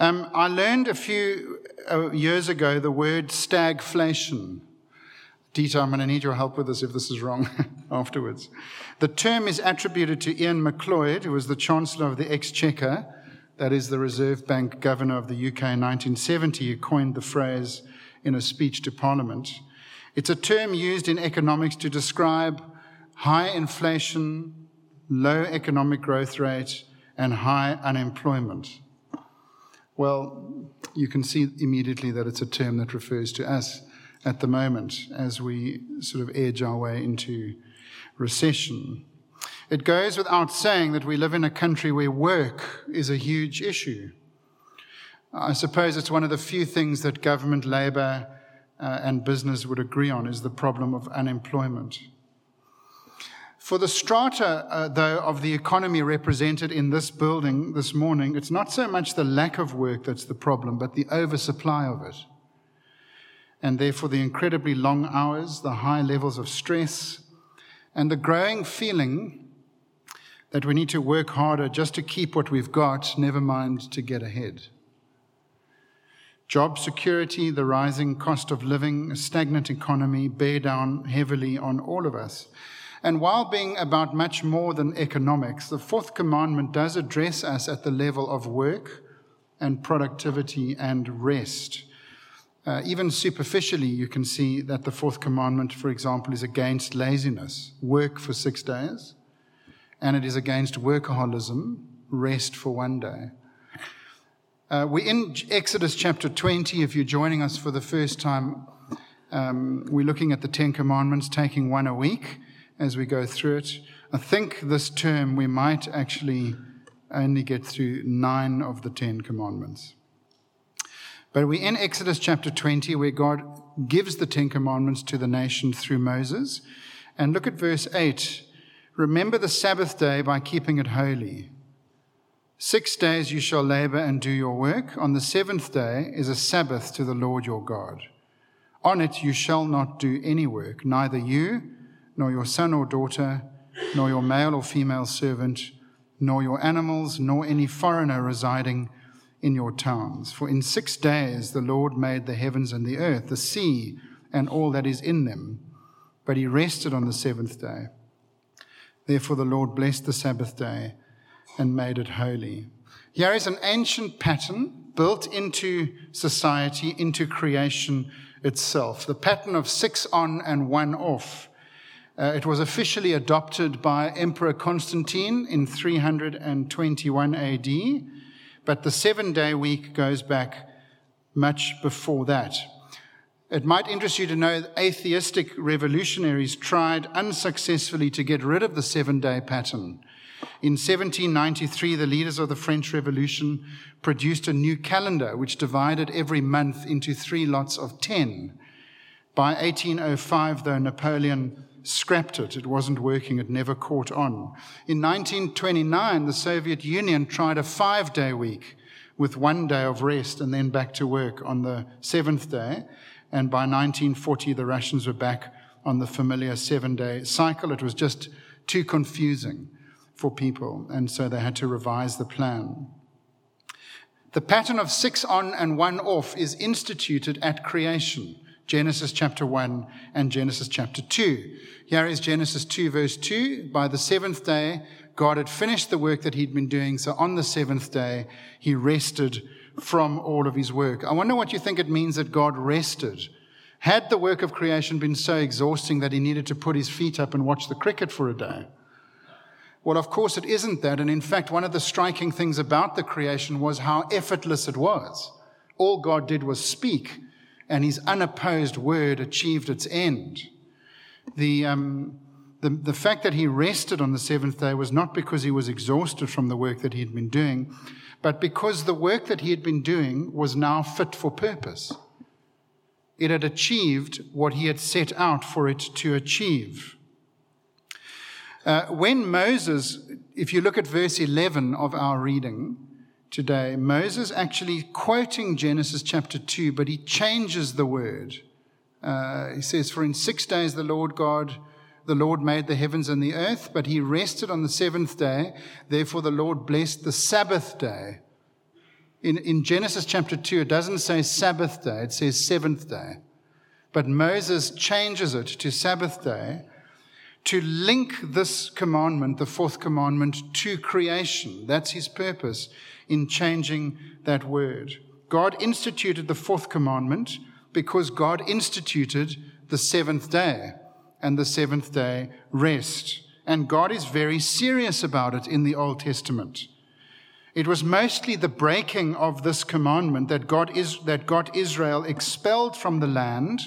Um, I learned a few uh, years ago the word stagflation. Dieter, I'm going to need your help with this if this is wrong afterwards. The term is attributed to Iain Macleod, who was the Chancellor of the Exchequer, that is the Reserve Bank Governor of the UK in 1970. He coined the phrase in a speech to Parliament. It's a term used in economics to describe high inflation, low economic growth rate, and high unemployment. Well, you can see immediately that it's a term that refers to us at the moment as we sort of edge our way into recession. It goes without saying that we live in a country where work is a huge issue. I suppose it's one of the few things that government, labour, uh, and business would agree on is the problem of unemployment. For the strata, uh, though, of the economy represented in this building this morning, it's not so much the lack of work that's the problem, but the oversupply of it and therefore the incredibly long hours, the high levels of stress, and the growing feeling that we need to work harder just to keep what we've got, never mind to get ahead. Job security, the rising cost of living, a stagnant economy bear down heavily on all of us. And while being about much more than economics, the fourth commandment does address us at the level of work and productivity and rest. Uh, even superficially, you can see that the fourth commandment, for example, is against laziness, work for six days, and it is against workaholism, rest for one day. Uh, we're in Exodus chapter 20. If you're joining us for the first time, um, we're looking at the Ten Commandments, taking one a week as we go through it. I think this term we might actually only get through nine of the Ten Commandments. But we're in Exodus chapter 20, where God gives the Ten Commandments to the nation through Moses. And look at verse 8 Remember the Sabbath day by keeping it holy. Six days you shall labor and do your work. On the seventh day is a Sabbath to the Lord your God. On it you shall not do any work, neither you, nor your son or daughter, nor your male or female servant, nor your animals, nor any foreigner residing in your towns. For in six days the Lord made the heavens and the earth, the sea, and all that is in them. But he rested on the seventh day. Therefore the Lord blessed the Sabbath day and made it holy. Here is an ancient pattern built into society, into creation itself. The pattern of six on and one off. Uh, it was officially adopted by Emperor Constantine in 321 AD but the seven day week goes back much before that. It might interest you to know that atheistic revolutionaries tried unsuccessfully to get rid of the seven day pattern. In 1793, the leaders of the French Revolution produced a new calendar which divided every month into three lots of 10. By 1805, though, Napoleon scrapped it. It wasn't working. It never caught on. In 1929, the Soviet Union tried a five day week with one day of rest and then back to work on the seventh day. And by 1940, the Russians were back on the familiar seven day cycle. It was just too confusing for people. And so they had to revise the plan. The pattern of six on and one off is instituted at creation. Genesis chapter 1 and Genesis chapter 2. Here is Genesis 2, verse 2. By the seventh day, God had finished the work that he'd been doing. So on the seventh day, he rested from all of his work. I wonder what you think it means that God rested. Had the work of creation been so exhausting that he needed to put his feet up and watch the cricket for a day? Well, of course, it isn't that. And in fact, one of the striking things about the creation was how effortless it was. All God did was speak and his unopposed word achieved its end. The, um, the, the fact that he rested on the seventh day was not because he was exhausted from the work that he had been doing, but because the work that he had been doing was now fit for purpose. It had achieved what he had set out for it to achieve. Uh, when Moses, if you look at verse 11 of our reading, today, Moses actually quoting Genesis chapter 2, but he changes the word. Uh, he says, For in six days the Lord God, the Lord made the heavens and the earth, but he rested on the seventh day. Therefore the Lord blessed the Sabbath day In, in Genesis chapter 2, it doesn't say Sabbath day, it says seventh day. But Moses changes it to Sabbath day to link this commandment, the fourth commandment, to creation. That's his purpose in changing that word. God instituted the fourth commandment because God instituted the seventh day and the seventh day rest. And God is very serious about it in the Old Testament. It was mostly the breaking of this commandment that, God is, that got Israel expelled from the land,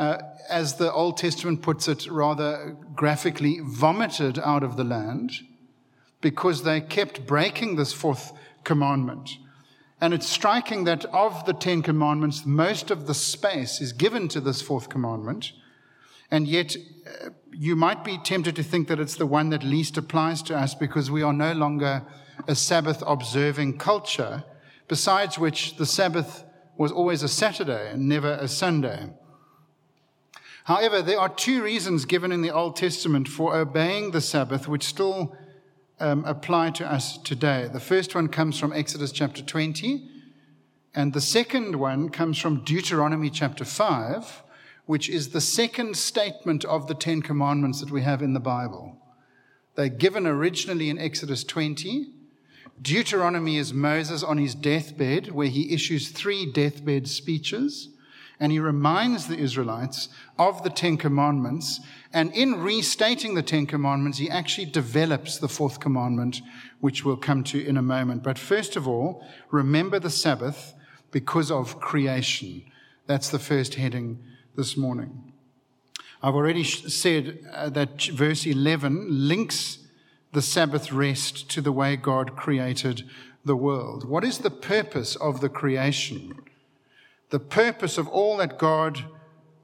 uh, as the Old Testament puts it rather graphically, vomited out of the land, because they kept breaking this fourth commandment. And it's striking that of the Ten Commandments, most of the space is given to this fourth commandment. And yet, uh, you might be tempted to think that it's the one that least applies to us because we are no longer a Sabbath observing culture, besides which the Sabbath was always a Saturday and never a Sunday. However, there are two reasons given in the Old Testament for obeying the Sabbath which still um, apply to us today. The first one comes from Exodus chapter 20, and the second one comes from Deuteronomy chapter 5, which is the second statement of the Ten Commandments that we have in the Bible. They're given originally in Exodus 20. Deuteronomy is Moses on his deathbed, where he issues three deathbed speeches and he reminds the Israelites of the Ten Commandments. And in restating the Ten Commandments, he actually develops the fourth commandment, which we'll come to in a moment. But first of all, remember the Sabbath because of creation. That's the first heading this morning. I've already said uh, that verse 11 links the Sabbath rest to the way God created the world. What is the purpose of the creation? The purpose of all that God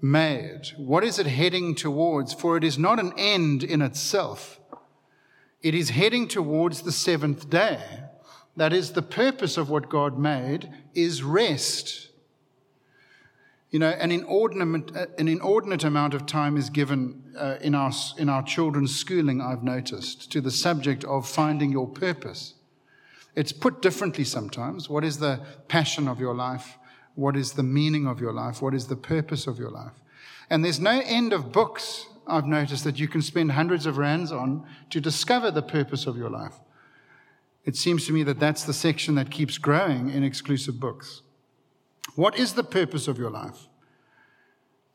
made. What is it heading towards? For it is not an end in itself, it is heading towards the seventh day. That is, the purpose of what God made is rest. You know, an inordinate, an inordinate amount of time is given uh, in, our, in our children's schooling, I've noticed, to the subject of finding your purpose. It's put differently sometimes. What is the passion of your life? What is the meaning of your life? What is the purpose of your life? And there's no end of books, I've noticed, that you can spend hundreds of rands on to discover the purpose of your life. It seems to me that that's the section that keeps growing in Exclusive Books. What is the purpose of your life?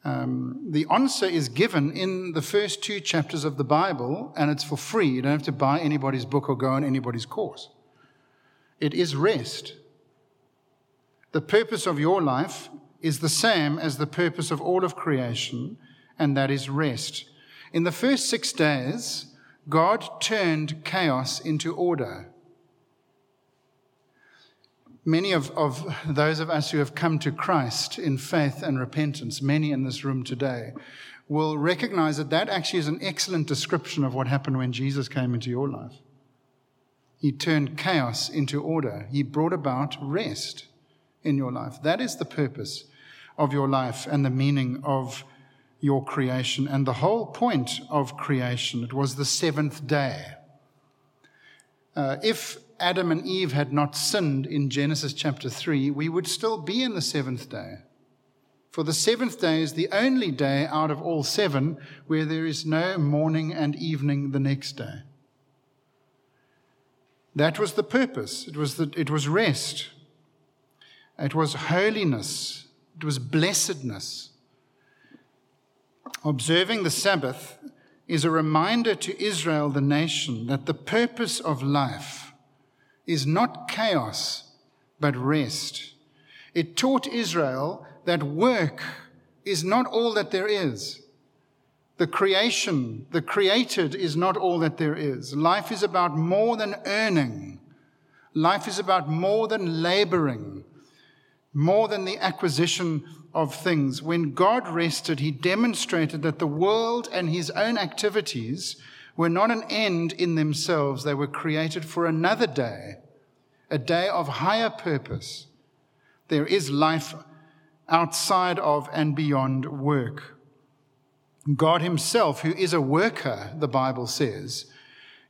Um, the answer is given in the first two chapters of the Bible, and it's for free. You don't have to buy anybody's book or go on anybody's course. It is rest. The purpose of your life is the same as the purpose of all of creation, and that is rest. In the first six days, God turned chaos into order. Many of, of those of us who have come to Christ in faith and repentance, many in this room today, will recognize that that actually is an excellent description of what happened when Jesus came into your life. He turned chaos into order, He brought about rest in your life. That is the purpose of your life and the meaning of your creation and the whole point of creation. It was the seventh day. Uh, if Adam and Eve had not sinned in Genesis chapter 3, we would still be in the seventh day. For the seventh day is the only day out of all seven where there is no morning and evening the next day. That was the purpose. It was, the, it was rest. It was holiness, it was blessedness. Observing the Sabbath is a reminder to Israel, the nation, that the purpose of life is not chaos, but rest. It taught Israel that work is not all that there is. The creation, the created, is not all that there is. Life is about more than earning. Life is about more than laboring more than the acquisition of things. When God rested, he demonstrated that the world and his own activities were not an end in themselves, they were created for another day, a day of higher purpose. There is life outside of and beyond work. God Himself, who is a worker, the Bible says,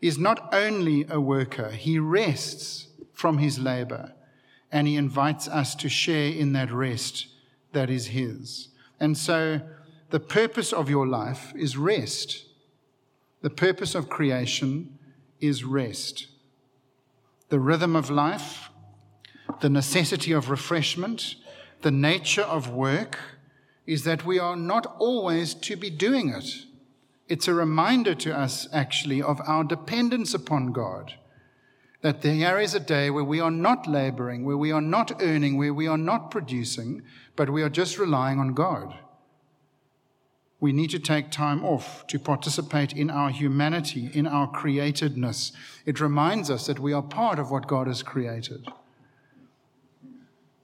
is not only a worker, He rests from His labor and he invites us to share in that rest that is his. And so the purpose of your life is rest. The purpose of creation is rest. The rhythm of life, the necessity of refreshment, the nature of work is that we are not always to be doing it. It's a reminder to us, actually, of our dependence upon God. That there is a day where we are not laboring, where we are not earning, where we are not producing, but we are just relying on God. We need to take time off to participate in our humanity, in our createdness. It reminds us that we are part of what God has created.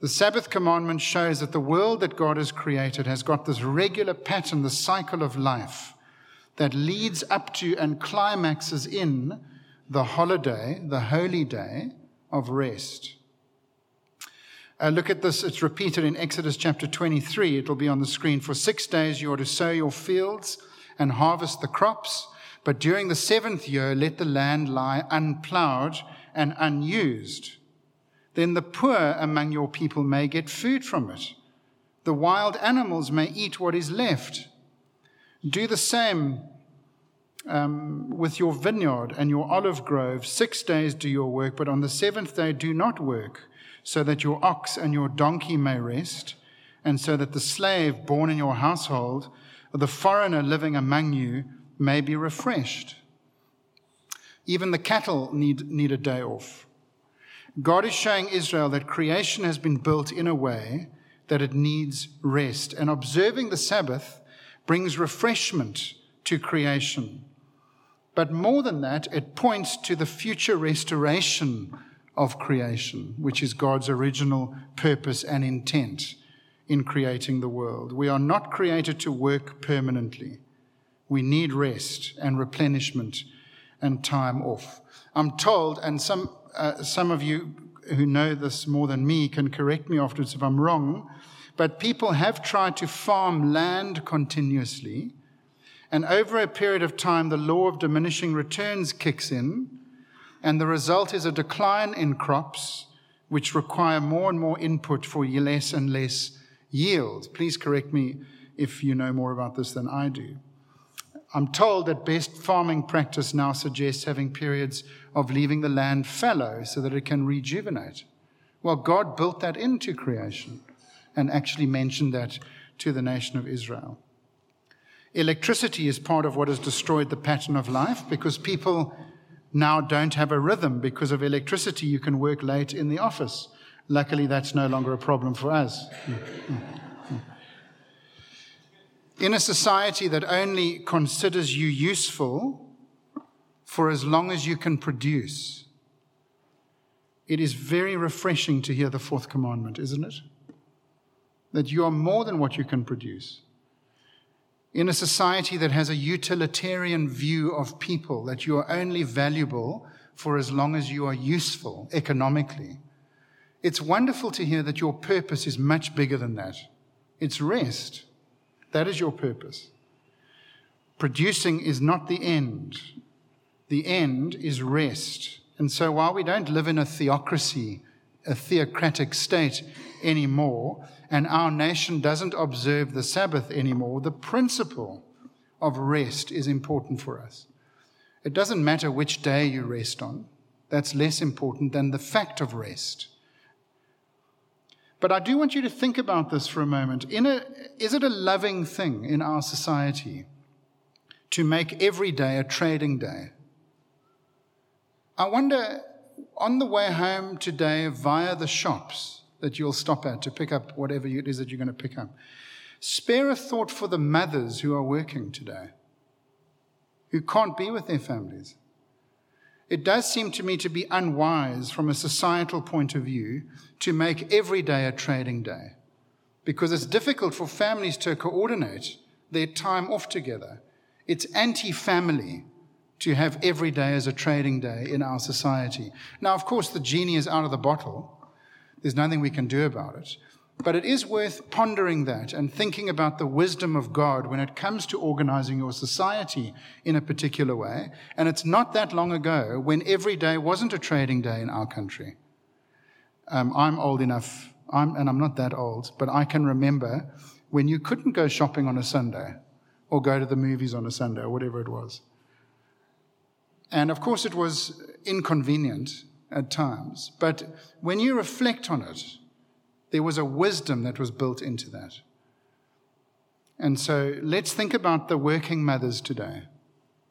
The Sabbath commandment shows that the world that God has created has got this regular pattern, the cycle of life that leads up to and climaxes in the holiday, the holy day of rest. Uh, look at this. It's repeated in Exodus chapter 23. It'll be on the screen. For six days you are to sow your fields and harvest the crops, but during the seventh year let the land lie unplowed and unused. Then the poor among your people may get food from it. The wild animals may eat what is left. Do the same um, with your vineyard and your olive grove. Six days do your work, but on the seventh day do not work, so that your ox and your donkey may rest, and so that the slave born in your household, or the foreigner living among you, may be refreshed. Even the cattle need, need a day off. God is showing Israel that creation has been built in a way that it needs rest, and observing the Sabbath brings refreshment to creation. But more than that, it points to the future restoration of creation, which is God's original purpose and intent in creating the world. We are not created to work permanently. We need rest and replenishment and time off. I'm told, and some uh, some of you who know this more than me can correct me afterwards if I'm wrong, but people have tried to farm land continuously. And over a period of time, the law of diminishing returns kicks in, and the result is a decline in crops, which require more and more input for less and less yield. Please correct me if you know more about this than I do. I'm told that best farming practice now suggests having periods of leaving the land fallow so that it can rejuvenate. Well, God built that into creation and actually mentioned that to the nation of Israel. Electricity is part of what has destroyed the pattern of life because people now don't have a rhythm. Because of electricity, you can work late in the office. Luckily, that's no longer a problem for us. In a society that only considers you useful for as long as you can produce, it is very refreshing to hear the fourth commandment, isn't it? That you are more than what you can produce. In a society that has a utilitarian view of people, that you are only valuable for as long as you are useful economically, it's wonderful to hear that your purpose is much bigger than that. It's rest. That is your purpose. Producing is not the end, the end is rest. And so while we don't live in a theocracy, a theocratic state anymore, and our nation doesn't observe the Sabbath anymore, the principle of rest is important for us. It doesn't matter which day you rest on, that's less important than the fact of rest. But I do want you to think about this for a moment. A, is it a loving thing in our society to make every day a trading day? I wonder, on the way home today via the shops that you'll stop at to pick up whatever it is that you're going to pick up, spare a thought for the mothers who are working today, who can't be with their families. It does seem to me to be unwise from a societal point of view to make every day a trading day because it's difficult for families to coordinate their time off together. It's anti family to have every day as a trading day in our society. Now, of course, the genie is out of the bottle. There's nothing we can do about it. But it is worth pondering that and thinking about the wisdom of God when it comes to organizing your society in a particular way. And it's not that long ago when every day wasn't a trading day in our country. Um, I'm old enough, I'm, and I'm not that old, but I can remember when you couldn't go shopping on a Sunday or go to the movies on a Sunday or whatever it was. And of course, it was inconvenient at times, but when you reflect on it, there was a wisdom that was built into that. And so let's think about the working mothers today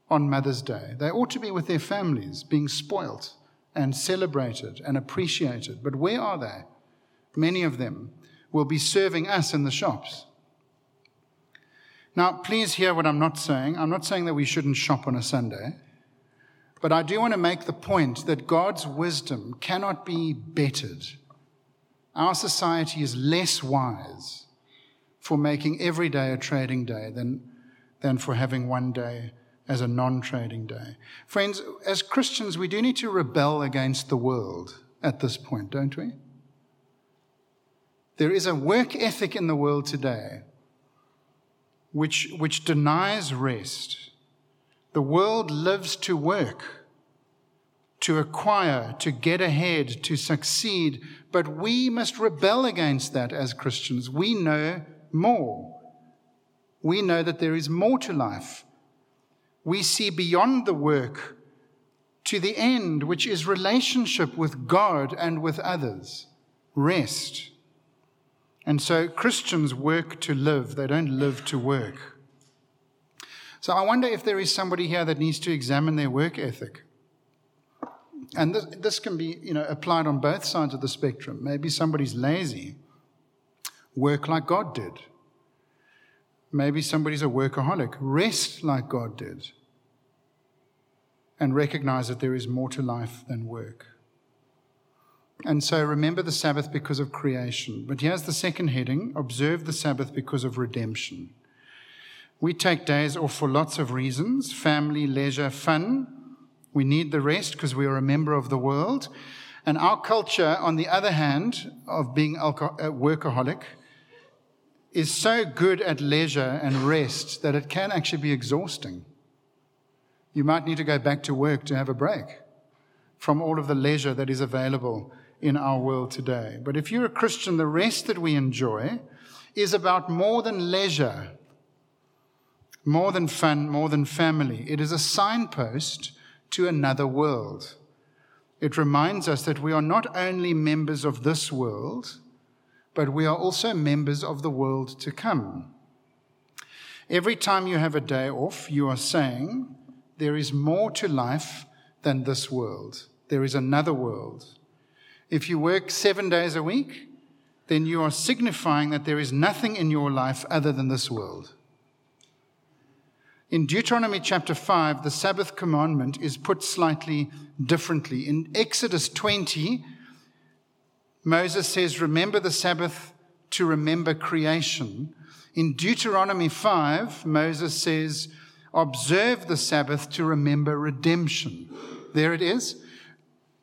on Mother's Day. They ought to be with their families, being spoilt and celebrated and appreciated. But where are they? Many of them will be serving us in the shops. Now, please hear what I'm not saying. I'm not saying that we shouldn't shop on a Sunday, but I do want to make the point that God's wisdom cannot be bettered. Our society is less wise for making every day a trading day than, than for having one day as a non trading day. Friends, as Christians, we do need to rebel against the world at this point, don't we? There is a work ethic in the world today which, which denies rest. The world lives to work, to acquire, to get ahead, to succeed, but we must rebel against that as Christians. We know more. We know that there is more to life we see beyond the work to the end, which is relationship with God and with others, rest. And so Christians work to live, they don't live to work. So I wonder if there is somebody here that needs to examine their work ethic. And this, this can be you know, applied on both sides of the spectrum. Maybe somebody's lazy, work like God did. Maybe somebody's a workaholic, rest like God did and recognize that there is more to life than work. And so remember the Sabbath because of creation. But here's the second heading observe the Sabbath because of redemption. We take days off for lots of reasons family, leisure, fun. We need the rest because we are a member of the world. And our culture, on the other hand, of being a uh, workaholic, is so good at leisure and rest that it can actually be exhausting you might need to go back to work to have a break from all of the leisure that is available in our world today. But if you're a Christian, the rest that we enjoy is about more than leisure, more than fun, more than family. It is a signpost to another world. It reminds us that we are not only members of this world, but we are also members of the world to come. Every time you have a day off, you are saying, there is more to life than this world. There is another world. If you work seven days a week, then you are signifying that there is nothing in your life other than this world. In Deuteronomy chapter 5, the Sabbath commandment is put slightly differently. In Exodus 20, Moses says, Remember the Sabbath to remember creation. In Deuteronomy 5, Moses says, observe the Sabbath to remember redemption. There it is.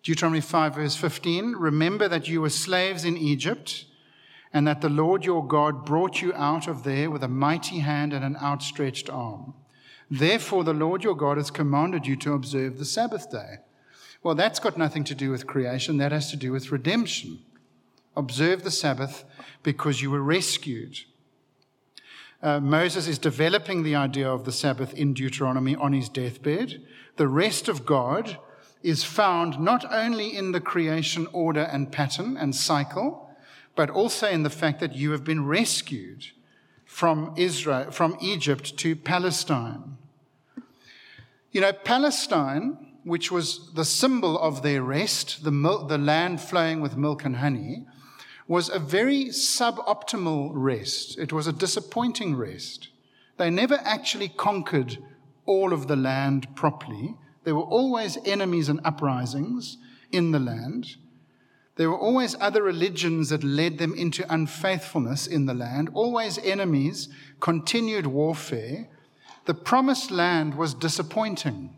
Deuteronomy 5, verse 15. Remember that you were slaves in Egypt, and that the Lord your God brought you out of there with a mighty hand and an outstretched arm. Therefore, the Lord your God has commanded you to observe the Sabbath day. Well, that's got nothing to do with creation, that has to do with redemption. Observe the Sabbath because you were rescued. Uh, Moses is developing the idea of the Sabbath in Deuteronomy on his deathbed. The rest of God is found not only in the creation order and pattern and cycle, but also in the fact that you have been rescued from Israel, from Egypt to Palestine. You know, Palestine, which was the symbol of their rest, the, the land flowing with milk and honey, was a very suboptimal rest. It was a disappointing rest. They never actually conquered all of the land properly. There were always enemies and uprisings in the land. There were always other religions that led them into unfaithfulness in the land, always enemies, continued warfare. The promised land was disappointing.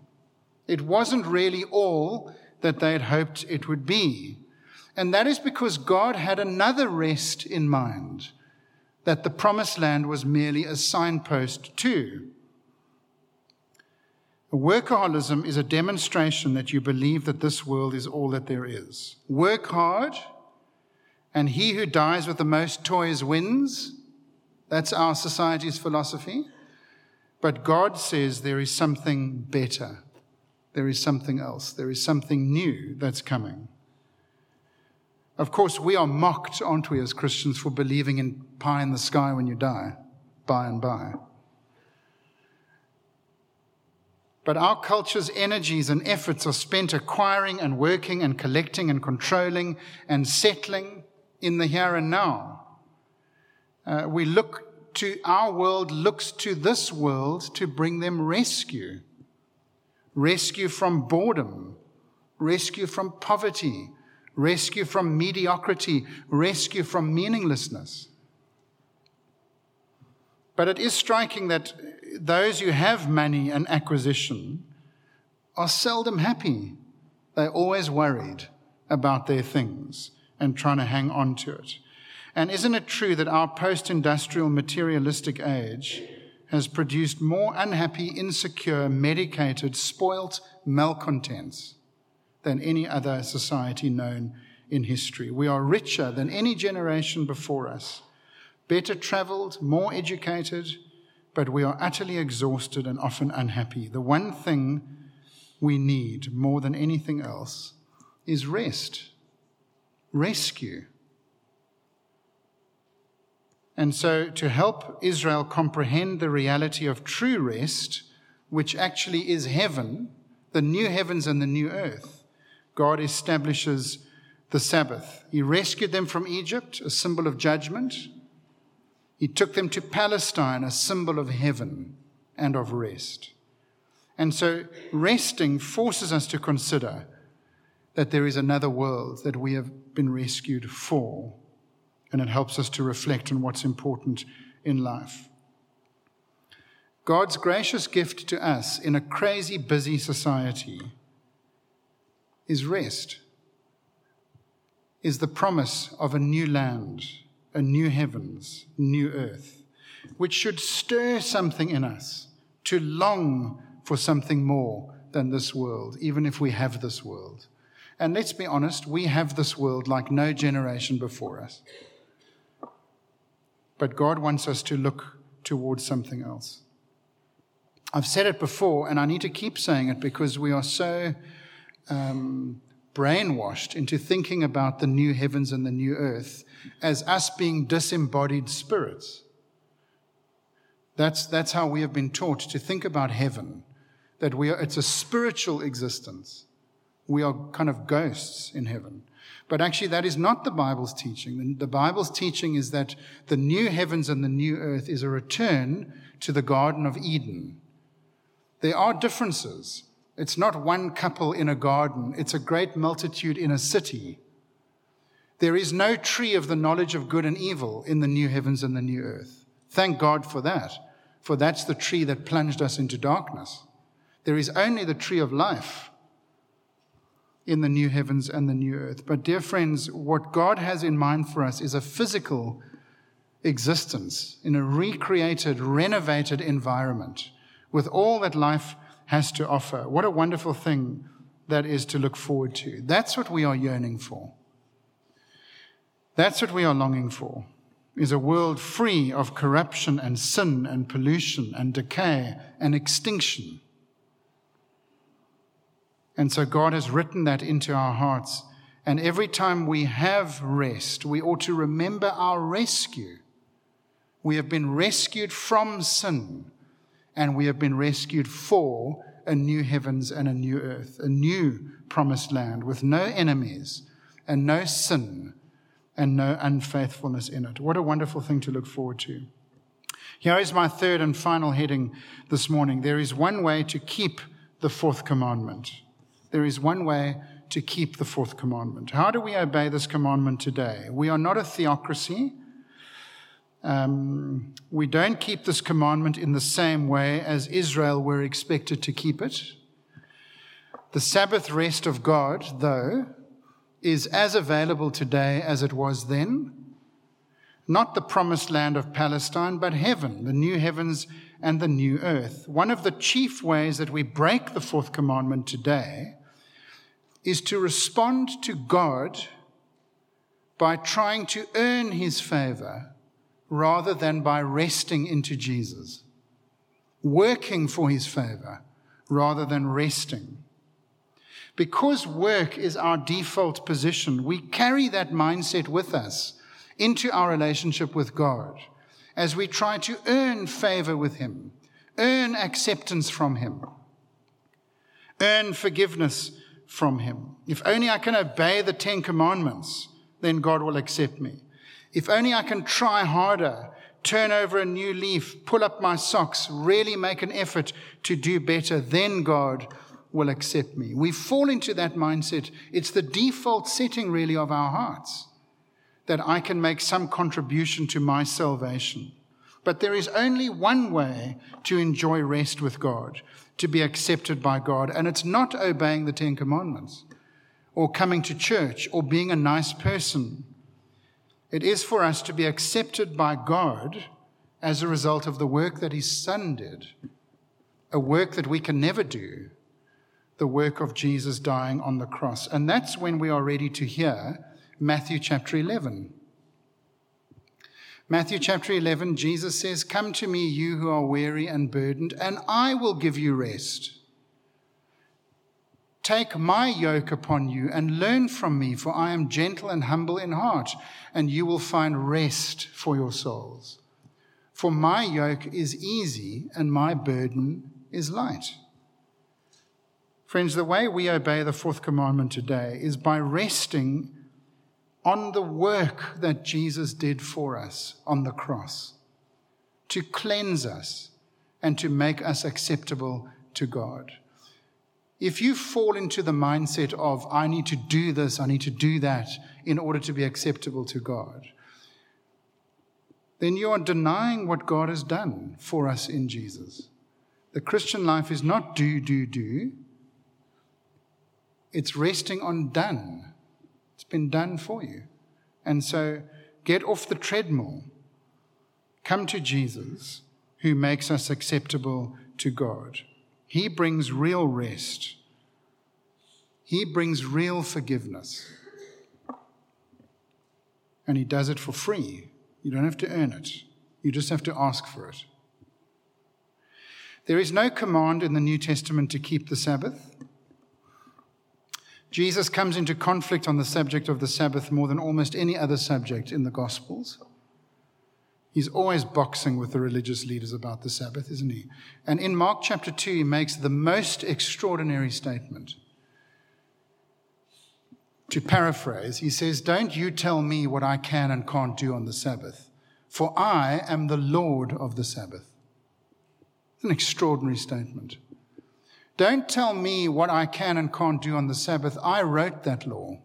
It wasn't really all that they had hoped it would be. And that is because God had another rest in mind that the promised land was merely a signpost to. Workaholism is a demonstration that you believe that this world is all that there is. Work hard and he who dies with the most toys wins. That's our society's philosophy. But God says there is something better. There is something else. There is something new that's coming. Of course, we are mocked, aren't we, as Christians, for believing in pie in the sky when you die, by and by. But our culture's energies and efforts are spent acquiring and working and collecting and controlling and settling in the here and now. Uh, we look to, our world looks to this world to bring them rescue rescue from boredom, rescue from poverty, rescue from mediocrity, rescue from meaninglessness. But it is striking that those who have money and acquisition are seldom happy. They're always worried about their things and trying to hang on to it. And isn't it true that our post industrial materialistic age has produced more unhappy, insecure, medicated, spoilt malcontents than any other society known in history? We are richer than any generation before us, better traveled, more educated, but we are utterly exhausted and often unhappy. The one thing we need more than anything else is rest, rescue. And so, to help Israel comprehend the reality of true rest, which actually is heaven, the new heavens and the new earth, God establishes the Sabbath. He rescued them from Egypt, a symbol of judgment. He took them to Palestine, a symbol of heaven and of rest. And so, resting forces us to consider that there is another world that we have been rescued for. And it helps us to reflect on what's important in life. God's gracious gift to us in a crazy, busy society is rest, is the promise of a new land a new heavens, new earth, which should stir something in us to long for something more than this world, even if we have this world. And let's be honest, we have this world like no generation before us. But God wants us to look towards something else. I've said it before, and I need to keep saying it because we are so um, brainwashed into thinking about the new heavens and the new earth as us being disembodied spirits. That's, that's how we have been taught to think about heaven, that we are, it's a spiritual existence. We are kind of ghosts in heaven. But actually, that is not the Bible's teaching. The Bible's teaching is that the new heavens and the new earth is a return to the Garden of Eden. There are differences. It's not one couple in a garden, it's a great multitude in a city. There is no tree of the knowledge of good and evil in the new heavens and the new earth. Thank God for that, for that's the tree that plunged us into darkness. There is only the tree of life in the new heavens and the new earth. But, dear friends, what God has in mind for us is a physical existence in a recreated, renovated environment with all that life has to offer. What a wonderful thing that is to look forward to. That's what we are yearning for. That's what we are longing for. Is a world free of corruption and sin and pollution and decay and extinction. And so God has written that into our hearts. And every time we have rest, we ought to remember our rescue. We have been rescued from sin and we have been rescued for a new heavens and a new earth, a new promised land with no enemies and no sin and no unfaithfulness in it. What a wonderful thing to look forward to. Here is my third and final heading this morning. There is one way to keep the fourth commandment. There is one way to keep the fourth commandment. How do we obey this commandment today? We are not a theocracy. Um, we don't keep this commandment in the same way as Israel were expected to keep it. The Sabbath rest of God, though, is as available today as it was then. Not the promised land of Palestine, but heaven, the new heavens and the new earth. One of the chief ways that we break the fourth commandment today is to respond to God by trying to earn his favor rather than by resting into Jesus, working for his favor rather than resting. Because work is our default position, we carry that mindset with us into our relationship with God as we try to earn favor with Him, earn acceptance from Him, earn forgiveness from Him. If only I can obey the Ten Commandments, then God will accept me. If only I can try harder, turn over a new leaf, pull up my socks, really make an effort to do better, then God will accept me. We fall into that mindset. It's the default setting, really, of our hearts that I can make some contribution to my salvation. But there is only one way to enjoy rest with God, to be accepted by God, and it's not obeying the Ten Commandments or coming to church or being a nice person. It is for us to be accepted by God as a result of the work that His Son did, a work that we can never do the work of Jesus dying on the cross. And that's when we are ready to hear Matthew chapter 11. Matthew chapter 11, Jesus says, Come to me, you who are weary and burdened, and I will give you rest. Take my yoke upon you and learn from me, for I am gentle and humble in heart, and you will find rest for your souls. For my yoke is easy and my burden is light. Friends, the way we obey the fourth commandment today is by resting on the work that Jesus did for us on the cross to cleanse us and to make us acceptable to God. If you fall into the mindset of, I need to do this, I need to do that in order to be acceptable to God, then you are denying what God has done for us in Jesus. The Christian life is not do, do, do. It's resting on done. It's been done for you. And so get off the treadmill. Come to Jesus, who makes us acceptable to God. He brings real rest, He brings real forgiveness. And He does it for free. You don't have to earn it, you just have to ask for it. There is no command in the New Testament to keep the Sabbath. Jesus comes into conflict on the subject of the Sabbath more than almost any other subject in the Gospels. He's always boxing with the religious leaders about the Sabbath, isn't he? And in Mark chapter 2, he makes the most extraordinary statement. To paraphrase, he says, Don't you tell me what I can and can't do on the Sabbath, for I am the Lord of the Sabbath. An extraordinary statement. Don't tell me what I can and can't do on the Sabbath. I wrote that law.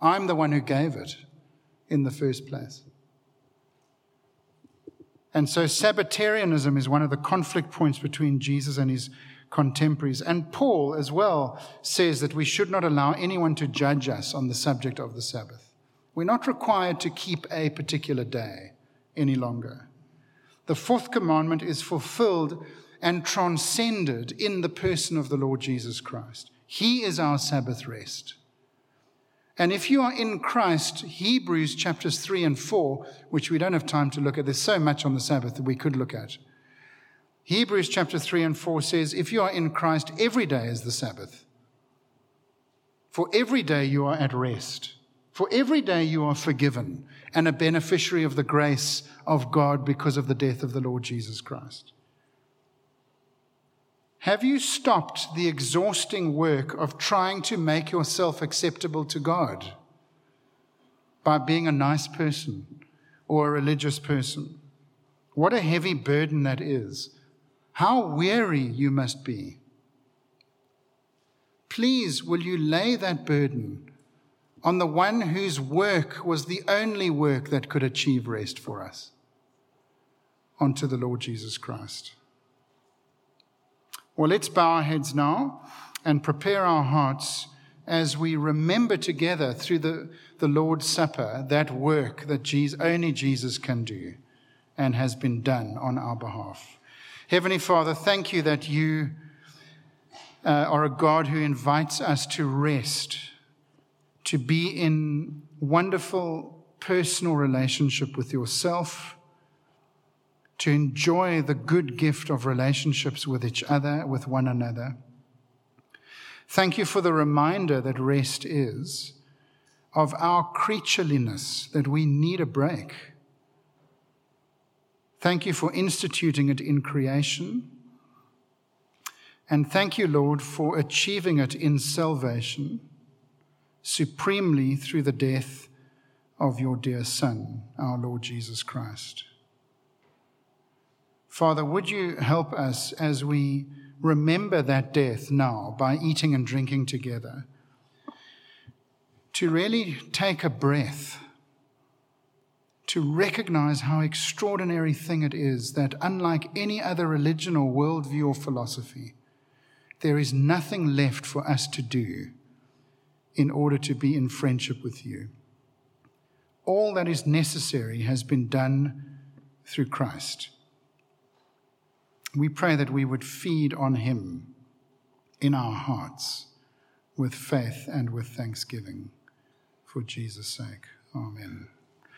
I'm the one who gave it in the first place. And so, Sabbatarianism is one of the conflict points between Jesus and his contemporaries. And Paul, as well, says that we should not allow anyone to judge us on the subject of the Sabbath. We're not required to keep a particular day any longer. The fourth commandment is fulfilled and transcended in the person of the Lord Jesus Christ. He is our Sabbath rest. And if you are in Christ, Hebrews chapters 3 and 4, which we don't have time to look at, there's so much on the Sabbath that we could look at. Hebrews chapter 3 and 4 says, If you are in Christ, every day is the Sabbath. For every day you are at rest. For every day you are forgiven and a beneficiary of the grace of God because of the death of the Lord Jesus Christ. Have you stopped the exhausting work of trying to make yourself acceptable to God by being a nice person or a religious person? What a heavy burden that is. How weary you must be. Please, will you lay that burden on the one whose work was the only work that could achieve rest for us? Onto the Lord Jesus Christ. Well, let's bow our heads now and prepare our hearts as we remember together through the, the Lord's Supper that work that Jesus, only Jesus can do and has been done on our behalf. Heavenly Father, thank you that you uh, are a God who invites us to rest, to be in wonderful personal relationship with yourself, to enjoy the good gift of relationships with each other, with one another. Thank you for the reminder that rest is of our creatureliness, that we need a break. Thank you for instituting it in creation. And thank you, Lord, for achieving it in salvation, supremely through the death of your dear Son, our Lord Jesus Christ. Father, would you help us as we remember that death now by eating and drinking together to really take a breath, to recognize how extraordinary thing it is that unlike any other religion or worldview or philosophy, there is nothing left for us to do in order to be in friendship with you. All that is necessary has been done through Christ. We pray that we would feed on him in our hearts with faith and with thanksgiving for Jesus' sake. Amen.